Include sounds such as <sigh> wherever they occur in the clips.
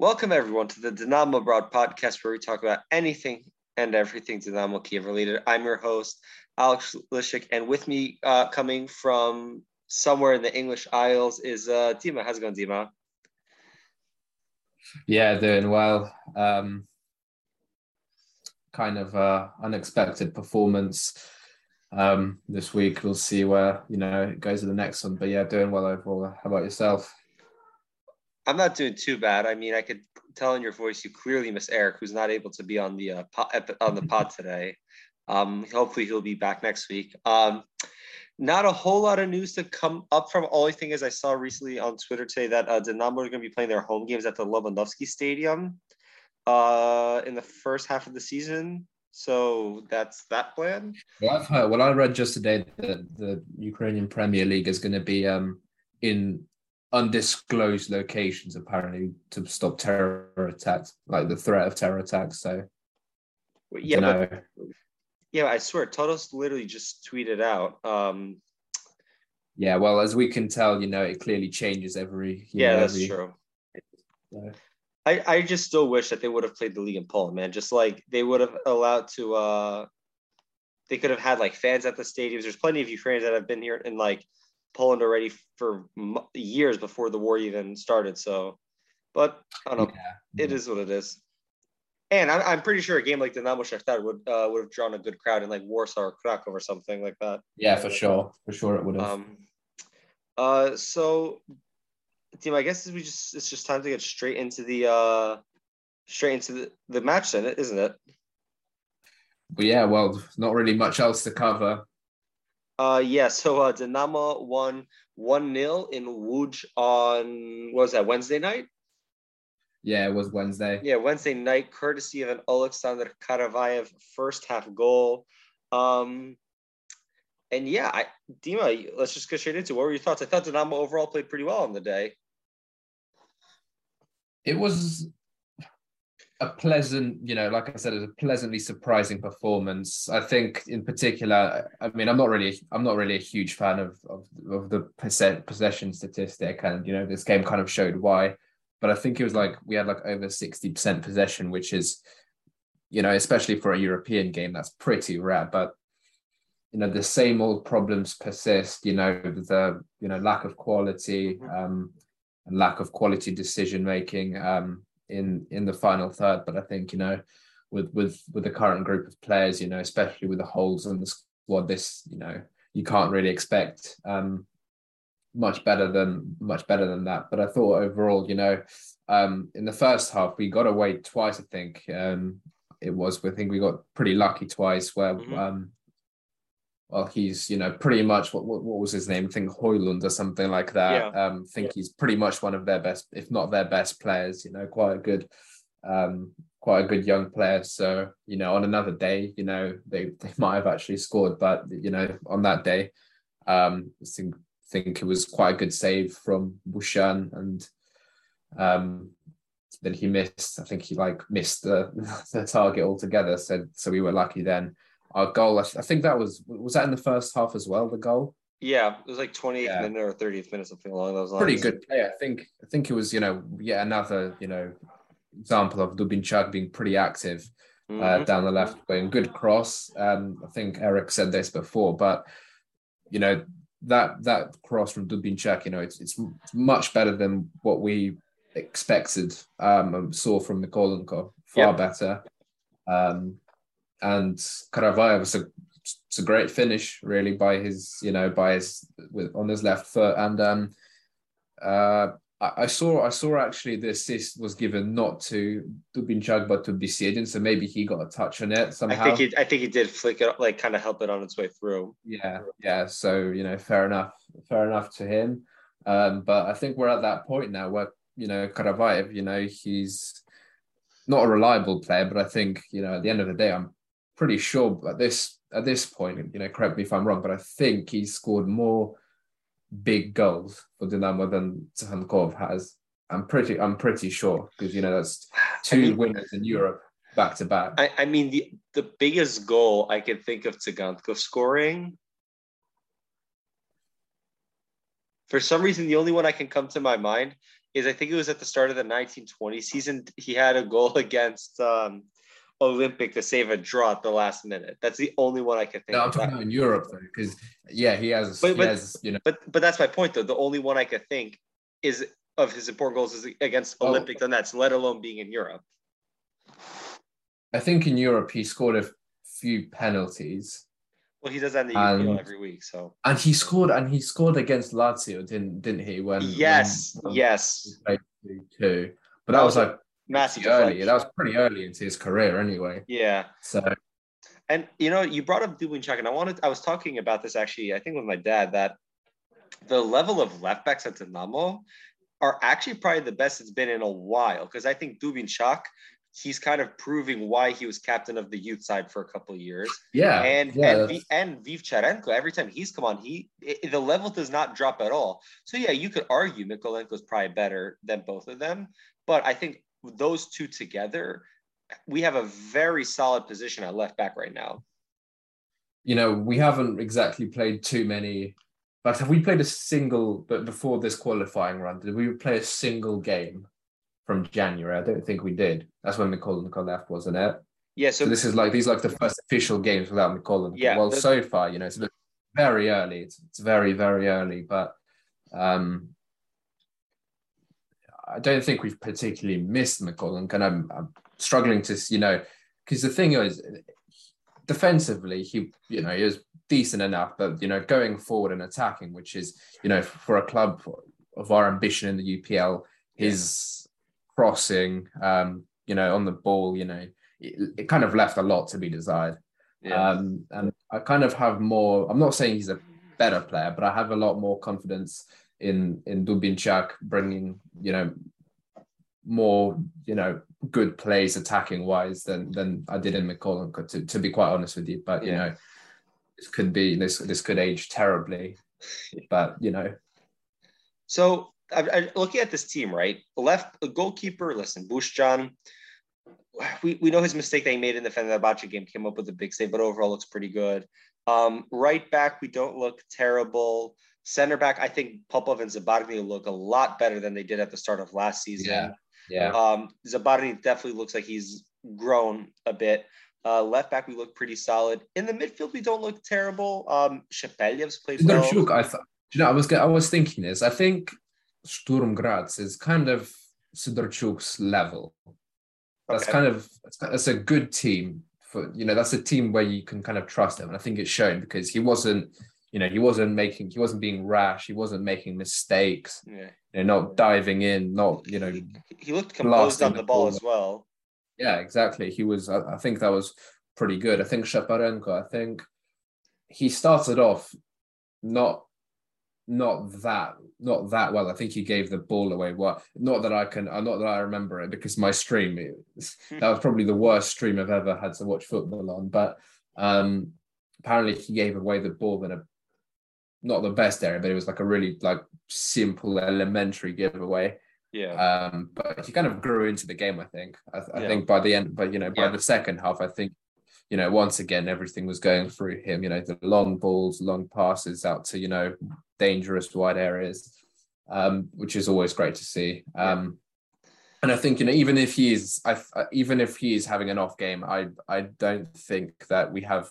Welcome everyone to the Dynamo Abroad podcast, where we talk about anything and everything Dynamo Kiev related. I'm your host, Alex Lishik, and with me, uh, coming from somewhere in the English Isles, is uh, Dima. How's it going, Dima? Yeah, doing well. Um, kind of uh, unexpected performance um, this week. We'll see where you know it goes to the next one. But yeah, doing well overall. How about yourself? I'm not doing too bad. I mean, I could tell in your voice you clearly miss Eric, who's not able to be on the uh, pod, on the pod today. Um, hopefully, he'll be back next week. Um, not a whole lot of news to come up from. Only thing is, I saw recently on Twitter today that uh, are going to be playing their home games at the Lobanovskyi Stadium uh, in the first half of the season. So that's that plan. Well, I've heard. Well, I read just today that the Ukrainian Premier League is going to be um, in undisclosed locations apparently to stop terror attacks, like the threat of terror attacks. So, yeah, but, yeah, I swear, Todos literally just tweeted out. Um, yeah, well, as we can tell, you know, it clearly changes every. yeah, know, that's every, true. So. I, I just still wish that they would have played the league in Poland, man. Just like they would have allowed to, uh, they could have had like fans at the stadiums. There's plenty of Ukrainians that have been here and like Poland already for years before the war even started. So, but I don't know. Yeah. It is what it is. And I'm, I'm pretty sure a game like the Dynamo Shakhtar would uh, would have drawn a good crowd in like Warsaw or Krakow or something like that. Yeah, for sure, for sure it would have. Um, uh, so, team, I guess we just it's just time to get straight into the uh, straight into the, the match, then, isn't it? But yeah, well, not really much else to cover. Uh, yeah, so uh, Dynamo won 1 0 in Łódź on, what was that, Wednesday night? Yeah, it was Wednesday. Yeah, Wednesday night, courtesy of an Alexander Karavayev first half goal. Um, and yeah, I, Dima, let's just get straight into it. what were your thoughts? I thought Dynamo overall played pretty well on the day. It was a pleasant, you know, like I said, it's a pleasantly surprising performance. I think, in particular, I mean, I'm not really, I'm not really a huge fan of of, of the percent possession statistic, and you know, this game kind of showed why. But I think it was like we had like over sixty percent possession, which is, you know, especially for a European game, that's pretty rare. But you know, the same old problems persist. You know, the you know lack of quality, mm-hmm. um, and lack of quality decision making. Um, in in the final third. But I think you know, with with with the current group of players, you know, especially with the holes in the squad, this you know you can't really expect um, much better than much better than that. But I thought overall, you know, um, in the first half we got away twice. I think um, it was. I think we got pretty lucky twice where. Mm-hmm. Um, well, he's you know pretty much what, what, what was his name? I think Højlund or something like that. Yeah. Um, think yeah. he's pretty much one of their best, if not their best players. You know, quite a good, um, quite a good young player. So you know, on another day, you know, they they might have actually scored, but you know, on that day, um, I think think it was quite a good save from Bushchan and um then he missed. I think he like missed the <laughs> the target altogether. So so we were lucky then our goal. I, th- I, think that was was that in the first half as well. The goal. Yeah, it was like 28th yeah. minute or 30th minute, something along those lines. Pretty good play. I think. I think it was you know yet another you know example of Dubinchak being pretty active uh, mm-hmm. uh, down the left wing. Good cross. Um, I think Eric said this before, but you know that that cross from Dubinchak, you know, it's it's much better than what we expected. Um, saw from Mykolenko, far yep. better. Um, and Karavayev was a it's a great finish really by his you know by his with on his left foot and um uh I, I saw I saw actually the assist was given not to Dubinchak but to Besedin so maybe he got a touch on it somehow. I think he I think he did flick it like kind of help it on its way through. Yeah, yeah. So you know, fair enough, fair enough to him. Um, but I think we're at that point now where you know Karavayev, you know, he's not a reliable player, but I think you know at the end of the day, I'm pretty sure at this at this point, you know, correct me if I'm wrong, but I think he's scored more big goals for Dynamo than Tsygankov has. I'm pretty I'm pretty sure because you know that's two I mean, winners in Europe back to back. I, I mean the the biggest goal I can think of Tsygankov scoring. For some reason, the only one I can come to my mind is I think it was at the start of the 1920 season. He had a goal <laughs> against um, Olimpik to save a draw at the last minute. That's the only one I can think. No, I'm talking about in Europe though, because yeah, he has. But- he but- has, you know. But but that's my point though. The only one I could think is of his important goals is against Oh. Olimpik Donetsk, let alone being in Europe. I think in Europe he scored a few penalties, Well, he does that in the UPL And- every week. So and he scored and he scored against Lazio, didn't didn't he? When yes, when- yes, when he played too. But that was like massive early. That was pretty early into his career, anyway. yeah. So And you know, you brought up Dubinchak, and I wanted I was talking about this actually, I think with my dad, that the level of left backs at Dinamo are actually probably the best it's been in a while. Because I think Dubinchak, he's kind of proving why he was captain of the youth side for a couple of years. yeah, and yeah, and, v, and Vivcharenko, every time he's come on, he i the level does not drop at all. So yeah, you could argue Mykolenko is probably better than both of them, but I think those two together, we have a very solid position at left back right now. you know, we haven't exactly played too many. But have we played a single? But before this qualifying run, did we play a single game from January? I don't think we did. That's when Mykolenko left, wasn't it? Yeah, So, so, this is like these are like the first official games without Mykolenko. Yeah, Well, so far, you know, it's very early. It's it's very very early, but um, I don't think we've particularly missed Mykolenko, and I'm, I'm struggling to, you know, because the thing is, defensively, he, you know, he was decent enough, but you know, going forward and attacking, which is, you know, for a club of our ambition in the UPL, his crossing, um, you know, on the ball, you know, it, it kind of left a lot to be desired. yeah. Um, and I kind of have more. I'm not saying he's a better player, but I have a lot more confidence in in Dubinchak bringing you know more you know good plays attacking wise than than I did in McCollum. To to be quite honest with you, but you Yeah. know this could be this this could age terribly, <laughs> but you know So I, I, looking at this team, right? Left the goalkeeper. Listen, Bushchan. We, we know his mistake that he made in the Fenerbahce game came up with a big save, but overall looks pretty good. Um, right back, we don't look terrible. Center back, I think Popov and Zabarny look a lot better than they did at the start of last season. Yeah. yeah Um, Zabarny definitely looks like he's grown a bit. Uh, left back, we look pretty solid. In the midfield, we don't look terrible. Um, Shepelyev's plays well. I thought. You know, I was I was thinking this. I think Sturm Graz is kind of Sidorchuk's level. That's Okay. kind of that's a good team for you know that's a team where you can kind of trust him, and I think it's shown because he wasn't you know he wasn't making he wasn't being rash, he wasn't making mistakes, Yeah. you know, not diving in, not you know He looked composed on the the ball ball. as well. yeah, exactly. He was. I, I think that was pretty good. I think Shaparenko. I think he started off not not that not that well. I think he gave the ball away. Well, not that I can. uh, Not that I remember it because my stream it, that was probably the worst stream I've ever had to watch football on. But um apparently he gave away the ball in a not the best area, but it was like a really like simple elementary giveaway. Yeah. Um, but he kind of grew into the game. I think. I, I Yeah. think by the end, but you know, by Yeah. the second half, I think, you know, once again everything was going through him. You know, the long balls, long passes out to you know dangerous wide areas, um, which is always great to see. Um, and I think you know, even if he's, I, even if he's having an off game, I I don't think that we have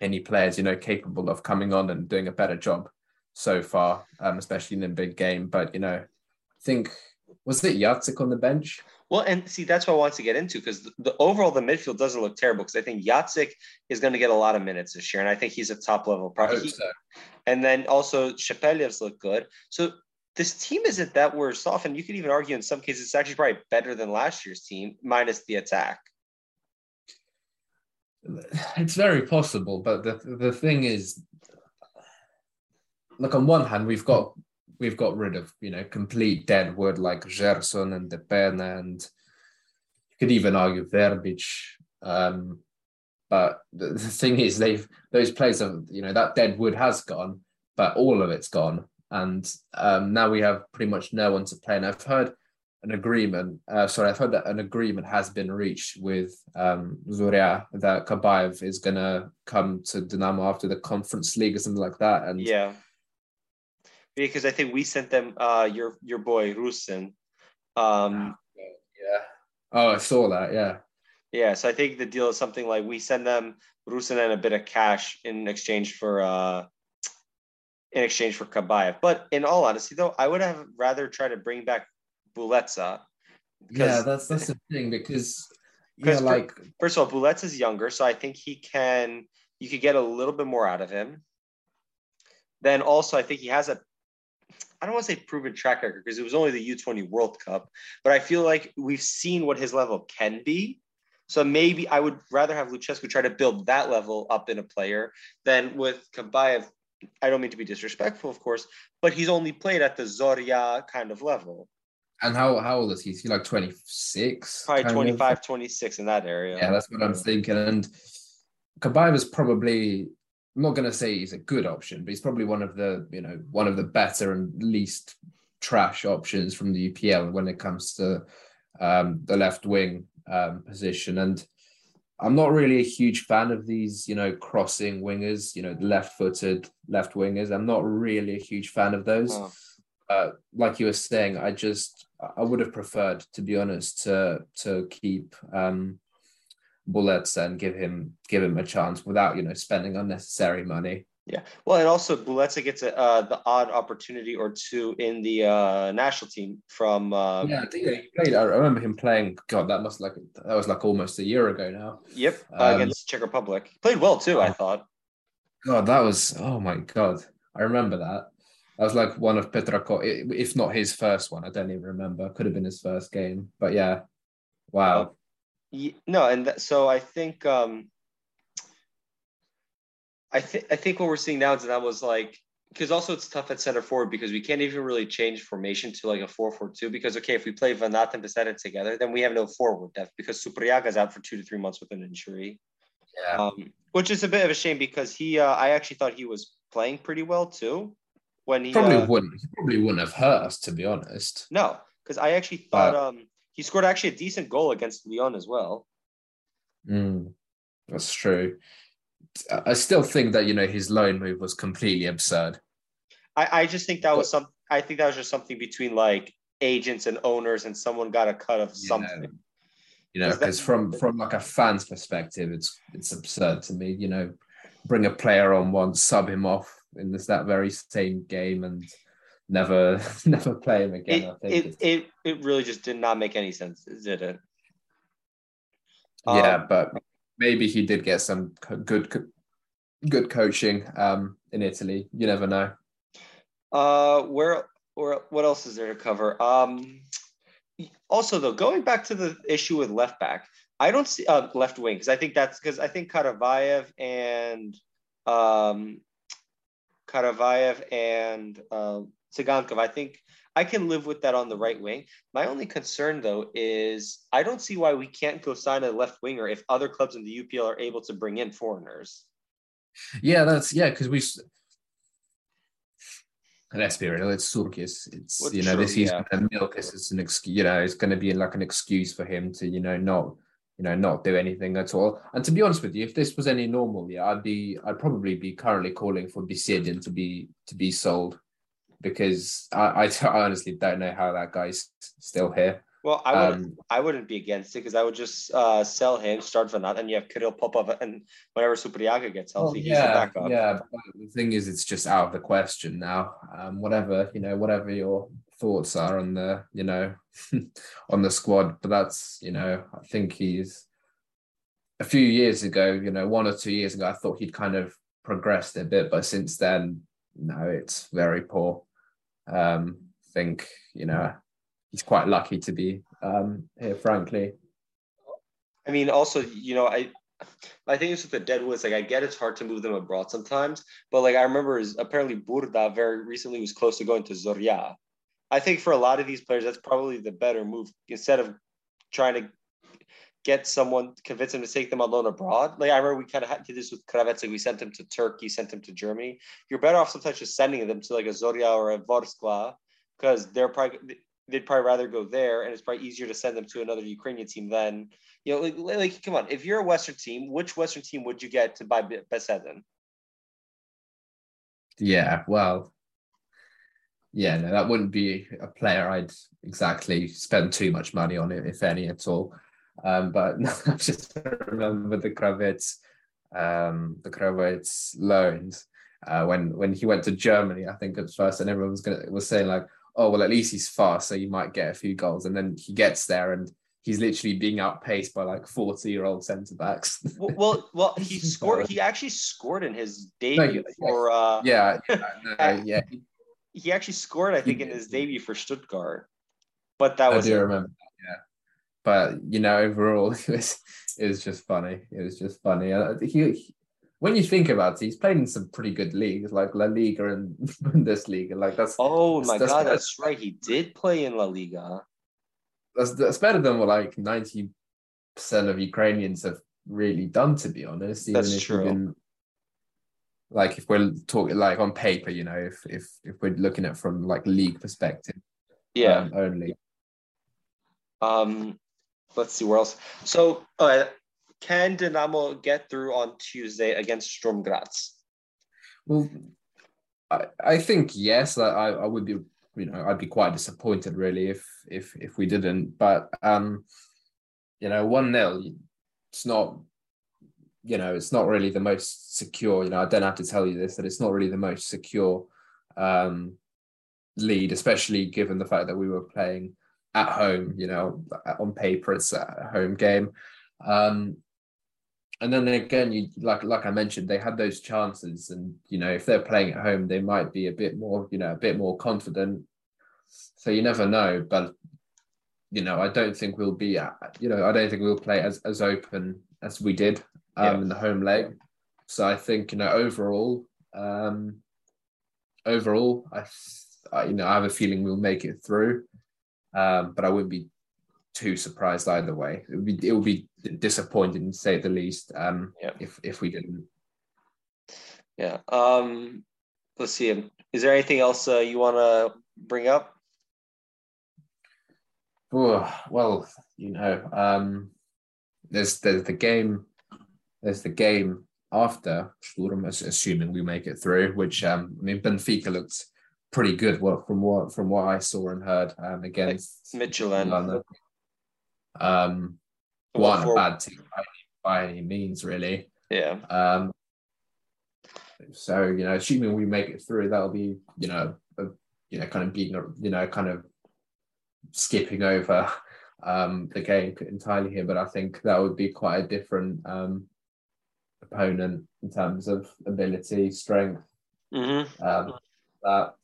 any players you know capable of coming on and doing a better job so far, um, especially in a big game. But you know, I think was it Yatsik on the bench? Well, and see, that's what I want to get into because the, the overall the midfield doesn't look terrible because I think Yatsik is going to get a lot of minutes this year, and I think he's a top level. Probably, so. and then also Shepelyev's look good. So this team isn't that worse off, and you could even argue in some cases it's actually probably better than last year's team minus the attack. It's very possible, but the the thing is, look on one hand we've got we've got rid of you know complete dead wood like Gerson and de Pena and you could even argue Verbic. Um, but the, the thing is, they've those players have you know that dead wood has gone, but all of it's gone, and um, now we have pretty much no one to play. And I've heard an agreement. Uh, sorry, I've heard that an agreement has been reached with um, Zoria that Kabayev is gonna come to Dynamo after the Conference League or something like that. And Yeah, because I think we sent them uh, your your boy Rusin. Um, yeah. Oh, I saw that. Yeah. Yeah. So I think the deal is something like we send them Rusin and a bit of cash in exchange for uh, in exchange for Kabayev. But in all honesty, though, I would have rather try to bring back Buletsa. Yeah, that's that's the thing because yeah, like first of all, Buletsa is younger, so I think he can you could get a little bit more out of him. Then also, I think he has a I don't want to say proven track record because it was only the U20 World Cup, but I feel like we've seen what his level can be. So maybe I would rather have Lucescu try to build that level up in a player than with Kabayev I don't mean to be disrespectful, of course, but he's only played at the Zoria kind of level. And how how old is he? Is he like 26? Probably 25, of? 26 in that area. Yeah, that's what I'm thinking. And Kabayev is probably I'm not gonna say he's a good option, but he's probably one of the, you know, one of the better and least trash options from the UPL when it comes to um, the left wing um, position. And I'm not really a huge fan of these, you know, crossing wingers, you know, left-footed left wingers. I'm not really a huge fan of those. Oh. Uh, like you were saying, I just I would have preferred, to be honest, to to keep um, Buletsa and give him give him a chance without you know spending unnecessary money. Yeah, well, and also Buletsa gets a, uh, the odd opportunity or two in the uh, national team from. Uh, yeah, he played. I remember him playing. God, that must like that was like almost a year ago now. Yep, uh, um, against Czech Republic, played well too. I oh. thought. God, that was oh my god! I remember that. That was like one of Petra, if not his first one. I don't even remember. Could have been his first game, but yeah, wow. no, and so I think um, I think I think what we're seeing now is that was like because also it's tough at center forward because we can't even really change formation to like a 4-4-2 because okay if we play Vanat and Besedin together then we have no forward depth because is out for two to three months with an injury. Yeah. Um, which is a bit of a shame because he uh, I actually thought he was playing pretty well too when he probably uh, wouldn't he probably wouldn't have hurt us to be honest. No, because I actually thought uh, um he scored actually a decent goal against Lyon as well. Mm, that's true. I still think that you know his loan move was completely absurd. I, I just think that was some. I think that was just something between like agents and owners, and someone got a cut of something. You know, because from from like a fan's perspective, it's it's absurd to me. You know, bring a player on once, sub him off in this that very same game, and never <laughs> never play him again. It, I think it, it it really just did not make any sense, did it? Yeah, um, but maybe he did get some good good coaching um, in Italy. You never know. Uh, where or what else is there to cover? Um, also, though, going back to the issue with left back, I don't see uh, left wing because I think that's because I think Karavayev and um, Karavayev and uh, Tsygankov, I think I can live with that on the right wing. My only concern, though, is I don't see why we can't go sign a left winger if other clubs in the UPL are able to bring in foreigners. Yeah, that's yeah, because we. Let's be real. It's Surkis. It's well, you know true, this he's yeah. going to milk as an excuse. You know, it's going to be like an excuse for him to you know not you know not do anything at all. And to be honest with you, if this was any normal year, I'd be I'd probably be currently calling for Besedin to be to be sold because I, I, <laughs> I, honestly don't know how that guy's still here. Well, I wouldn't, um, I wouldn't be against it because I would just uh, sell him, start Vanat, and you have Kirill Popov, and whenever Supryaga gets healthy, well, yeah, he's the backup. Yeah, the thing is, it's just out of the question now. Um, whatever you know, whatever your thoughts are on the you know <laughs> on the squad, but that's you know, I think he's a few years ago, you know, one or two years ago, I thought he'd kind of progressed a bit, but since then, no, it's very poor. Um, I think you know he's quite lucky to be um, here, frankly. I mean, also, you know, I I think it's with the Deadwoods. Like, I get it's hard to move them abroad sometimes, but like I remember, is apparently Burda very recently was close to going to Zorya. I think for a lot of these players, that's probably the better move instead of trying to get someone, convince them to take them on loan abroad. Like I remember we kind of did this with Kravets. Like we sent him to Turkey, sent him to Germany. You're better off sometimes just sending them to like a Zoria or a Vorskla because they're probably they'd probably rather go there, and it's probably easier to send them to another Ukrainian team than you know. Like, like come on, if you're a Western team, which Western team would you get to buy Besedin? Yeah, well, yeah, no, that wouldn't be a player I'd exactly spend too much money on, if any at all. Um, but <laughs> I just remember the Kravets, um, the Kravets loans uh, when when he went to Germany. I think at first, and everyone was gonna was saying like, oh well, at least he's fast, so you might get a few goals. And then he gets there and he's literally being outpaced by like 40 year old centre backs. <laughs> well, well, well, he <laughs> scored. He actually scored in his debut no, for. Uh, yeah, yeah, no, yeah. He actually scored, I think, in his debut for Stuttgart. But that was. I do remember. Yeah, but you know, overall, <laughs> it was it was just funny. It was just funny. Uh, he, he when you think about it, he's played in some pretty good leagues like La Liga and <laughs> Bundesliga. Like that's oh that's, my that's, god, that's, that's right. He did play in La Liga that's, that's better than what like 90% of Ukrainians have really done, to be honest. Even that's if true. Been, like if we're talking like on paper, you know, if if if we're looking at from like league perspective, yeah, um, only. Um, let's see where else. So, uh, can Dinamo get through on Tuesday against Sturm Graz? Well, I, I think yes. I, I would be you know I'd be quite disappointed really if if if we didn't. But um, you know, one 0 it's not you know it's not really the most secure. You know, I don't have to tell you this that it's not really the most secure um, lead, especially given the fact that we were playing at home. You know, on paper it's a home game. Um, and then again, you like like I mentioned, they had those chances, and you know if they're playing at home, they might be a bit more, you know, a bit more confident. So you never know, but you know, I don't think we'll be, at, you know, I don't think we'll play as as open as we did um, yeah. in the home leg. So I think you know overall, um, overall, I, I you know I have a feeling we'll make it through, um, but I wouldn't be too surprised either way. It would be it would be disappointing to say the least. Um, yeah. if if we didn't. Yeah. Um, let's see. Is there anything else uh, you want to bring up? Oh, well, you know, um, there's there's the game. There's the game after Sturm, assuming we make it through. Which um, I mean, Benfica looks pretty good. What from what from what I saw and heard um, against Midtjylland. Um, wasn't a bad team by, by any means, really. Yeah. Um, so you know, assuming we make it through, that'll be you know, a, you know, kind of being you know, kind of skipping over um, the game entirely here, but I think that would be quite a different um, opponent in terms of ability, strength. Mm-hmm. Um, that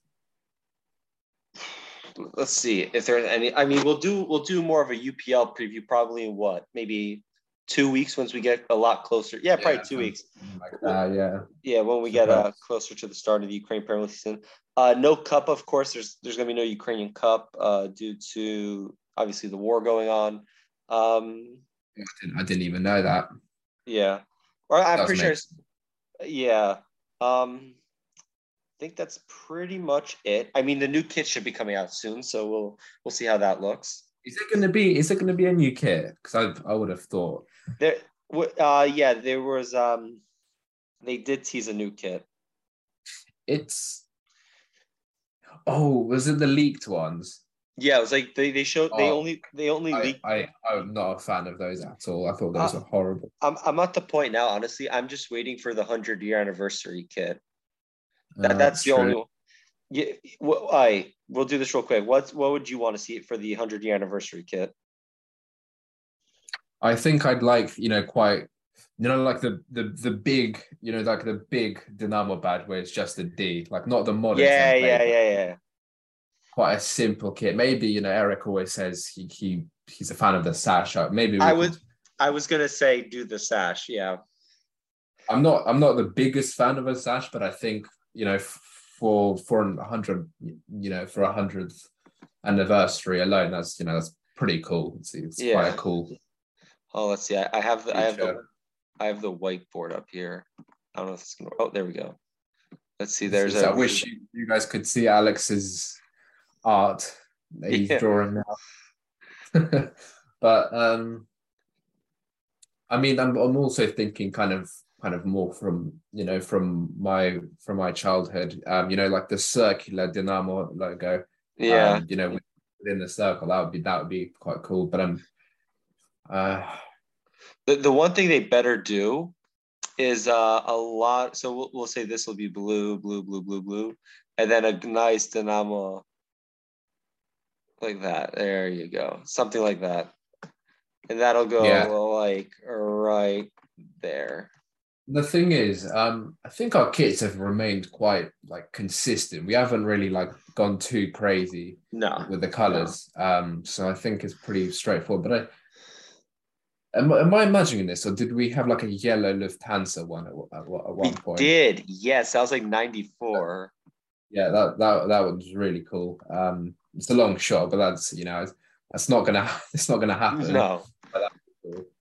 let's see if there's any. I mean, we'll do we'll do more of a UPL preview probably in what maybe two weeks once we get a lot closer. Yeah, probably yeah, two weeks. Like that, yeah. Yeah, when we get uh, closer to the start of the Ukraine Premier League season. Uh, no cup, of course. There's there's gonna be no Ukrainian Cup uh, due to obviously the war going on. Um, I, didn't, I didn't even know that. Yeah, or I'm pretty sure. Yeah. Um, I think that's pretty much it. I mean, the new kit should be coming out soon, so we'll we'll see how that looks. Is it going to be? Is it going to be a new kit? Because I I would have thought there. Uh, yeah, there was. Um, they did tease a new kit. It's. Oh, was it the leaked ones? Yeah, it was like they, they showed they oh, only they only I, leaked. I I'm not a fan of those at all. I thought those uh, were horrible. I'm I'm at the point now. Honestly, I'm just waiting for the hundred year anniversary kit. That, uh, that's the only one. Yeah, well, I we'll do this real quick. What what would you want to see it for the hundred year anniversary kit? I think I'd like you know quite you know like the the the big you know like the big Dynamo badge where it's just a D like not the modern. Yeah, yeah, yeah, yeah. Quite a simple kit. Maybe you know Eric always says he he he's a fan of the sash. Uh, maybe I would. I was gonna say do the sash. Yeah. I'm not. I'm not the biggest fan of a sash, but I think you know, for for a hundred, you know, for a hundredth anniversary alone, that's you know that's pretty cool. It's, it's yeah. quite cool. Oh, let's see. I, I have the, I have the I have the whiteboard up here. I don't know if it's gonna. Oh, there we go. Let's see. There's. A, I wish you, you guys could see Alex's art that he's yeah. drawing now. <laughs> but um, I mean, I'm I'm also thinking kind of kind of more from you know from my from my childhood. Um, you know, like the circular Dynamo logo. Yeah. Um, you know, within the circle, that would be that would be quite cool. But um, uh, the the one thing they better do is uh, a lot. So we'll, we'll say this will be blue, blue, blue, blue, blue, and then a nice Dynamo like that. There you go, something like that, and that'll go Yeah. like right there. the thing is, um, I think our kits have remained quite like consistent. We haven't really like gone too crazy No, with the colors. Um, so I think it's pretty straightforward. But I am, am I imagining this, or did we have like a yellow Lufthansa one at, at, at we one point? did. Yes, that was like ninety four. Yeah, that that that was really cool. Um, it's a long shot, but that's you know that's not gonna <laughs> it's not gonna happen. No,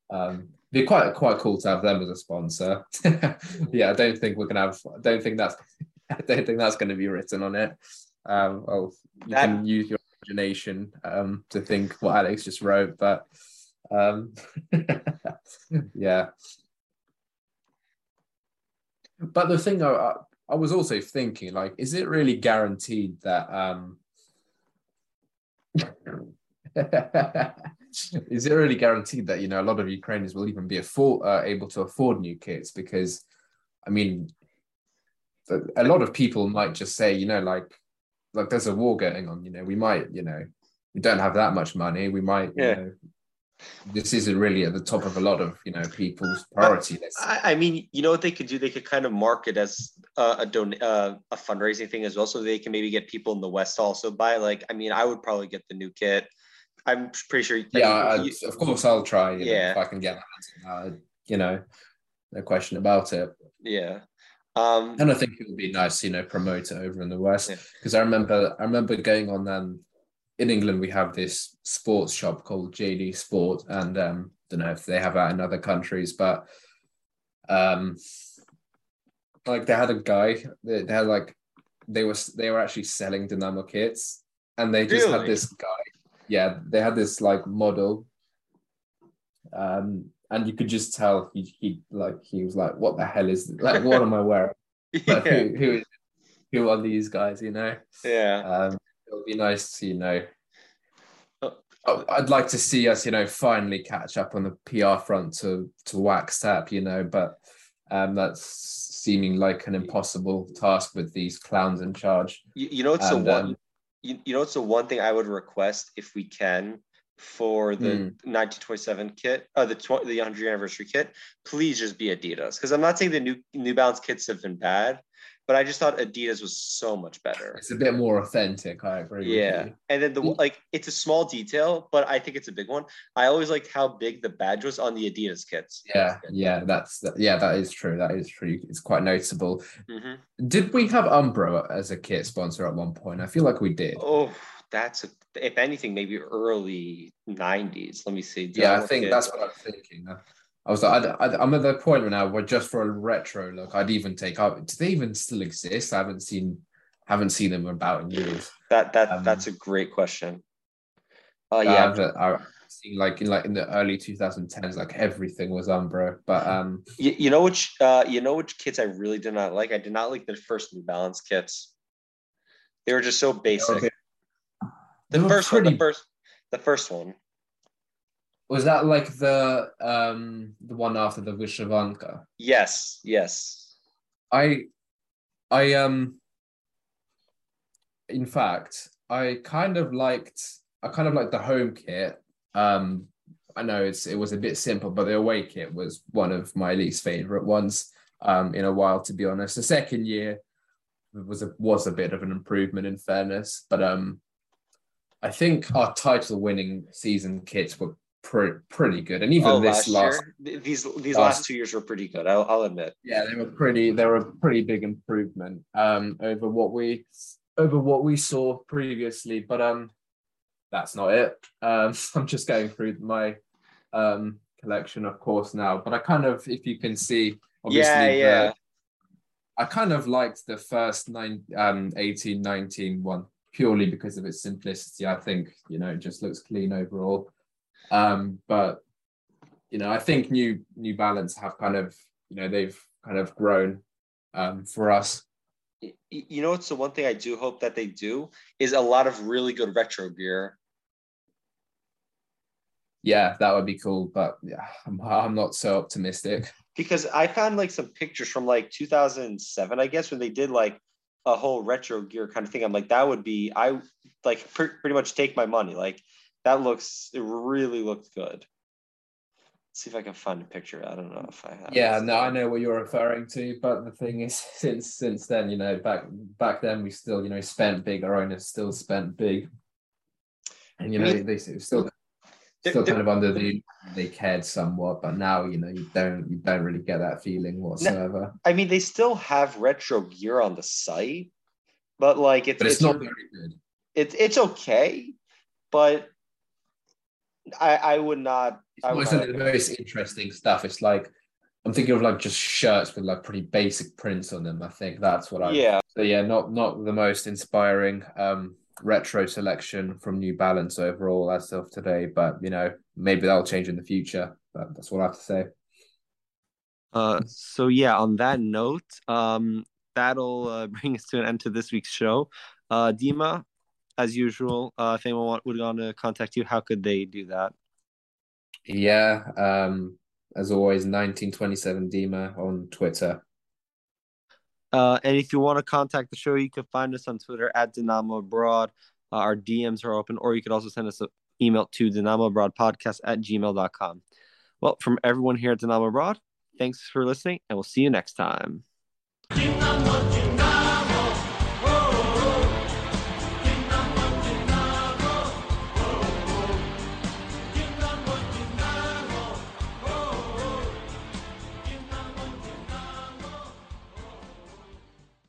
Um, be quite quite cool to have them as a sponsor. <laughs> yeah, I don't think we're gonna have. I don't think that's. <laughs> I don't think that's going to be written on it. Um, well, you That- can use your imagination um, to think what Alex just wrote, but um, yeah. But the thing I, I- I was also thinking, like, is it really guaranteed that um, <laughs> is it really guaranteed that you know a lot of Ukrainians will even be afford uh, able to afford new kits? Because, I mean, a lot of people might just say, you know, like, like there's a war going on. You know, we might, you know, we don't have that much money. We might, you Yeah. know, this isn't really at the top of a lot of you know people's priority list. I, I mean, you know what they could do? They could kind of market as a, a don uh, a fundraising thing as well, so they can maybe get people in the West also buy. Like, I mean, I would probably get the new kit. I'm pretty sure. Yeah, I, you- of course I'll try. You know, Yeah. if I can get that, uh, you know, no question about it. yeah. Um, And I think it would be nice, you know, promote it over in the West Yeah. because I remember I remember going on um in England we have this sports shop called JD Sport and um don't know if they have that in other countries but um like they had a guy they, they had like they were they were actually selling Dynamo kits and they just had this guy yeah they had this like model um and you could just tell he he like he was like what the hell is like what am I wearing <laughs> like, who, who, who are these guys? You know, yeah. um, it would be nice to, you know. Oh. I- I'd like to see us, you know, finally catch up on the PR front to to wax up, you know, but um, that's seeming like an impossible task with these clowns in charge. You, you know, it's And, the one. um, you, you know, it's the one thing I would request if we can for the Hmm. 1927 kit, uh, the tw- the 100 anniversary kit. Please just be Adidas, because I'm not saying the new New Balance kits have been bad, but I just thought Adidas was so much better. It's a bit more authentic. I agree. with Yeah, you. and then the Mm. like, it's a small detail, but I think it's a big one. I always liked how big the badge was on the Adidas kits. yeah, yeah. That's yeah, that is true. That is true. It's quite noticeable. hmm Did we have Umbro as a kit sponsor at one point? I feel like we did. Oh, that's a, if anything, maybe early 90s. Let me see. Yeah, I Dynamo think kit. that's what I'm thinking. I was like, I, I, I'm at the point right now where just for a retro look, I'd even take up. Do they even still exist? I haven't seen, haven't seen them about in years. that that um, that's a great question. Oh Yeah, yeah, I've, I've seen like in like in the early 2010s, like everything was Umbro. But um, You, you know which uh you know which kits I really did not like? I did not like the first New Balance kits. They were just so basic. bit- The first one, the first the first one. Was that like the um the one after the Vyshyvanka? Yes, yes. I, I um, in fact, I kind of liked, I kind of liked the home kit. Um, I know it's it was a bit simple, but the away kit was one of my least favorite ones. Um, in a while, to be honest. The second year was a was a bit of an improvement in fairness, but um, I think our title winning season kits were pre- pretty good, and even Oh, this last, last these these last- last two years were pretty good. I'll, I'll admit. yeah, they were pretty. They were a pretty big improvement um, over what we over what we saw previously. But um, that's not it. Um, <laughs> I'm just going through my um collection, of course, now. But I kind of, if you can see, obviously, Yeah, the- yeah. I kind of liked the first nine, um, 18, 19 one purely because of its simplicity. I think you know it just looks clean overall. Um, but you know, I think New New Balance have kind of you know they've kind of grown um, for us. You know, it's the one thing I do hope that they do is a lot of really good retro gear. Yeah, that would be cool, but yeah, I'm, I'm not so optimistic. Because I found like some pictures from like 2007, I guess, when they did like a whole retro gear kind of thing. I'm like, that would be, I like pr- pretty much take my money. Like, that looks, it really looked good Let's see if I can find a picture. I don't know if I have. Yeah, no, I know what you're referring to, but the thing is, <laughs> since since then, you know, back back then we still, you know, spent big. Our owners still spent big, and you know, I mean, they still still kind of under the they cared somewhat, but now you know you don't you don't really get that feeling whatsoever. I mean, they still have retro gear on the site, but like it's but it's, it's not very good. It's it's okay, but I I would not it's not the most interesting stuff. It's like I'm thinking of like just shirts with like pretty basic prints on them. I think that's what I yeah. So yeah, not not the most inspiring um retro selection from New Balance overall as of today, but you know maybe that'll change in the future. But that's what I have to say. Uh, so yeah, on that note, um, that'll uh, <laughs> bring us to an end to this week's show. Uh, Dima, as usual, uh, if anyone want, would want to contact you, how could they do that? Yeah, um, as always, 1927 Dima on Twitter. Uh, and if you want to contact the show, you can find us on Twitter at Dynamo Abroad. Uh, our DMs are open, or you could also send us an email to dynamoabroadpodcast at gmail.com. Well, from everyone here at Dynamo Abroad, thanks for listening, and we'll see you next time.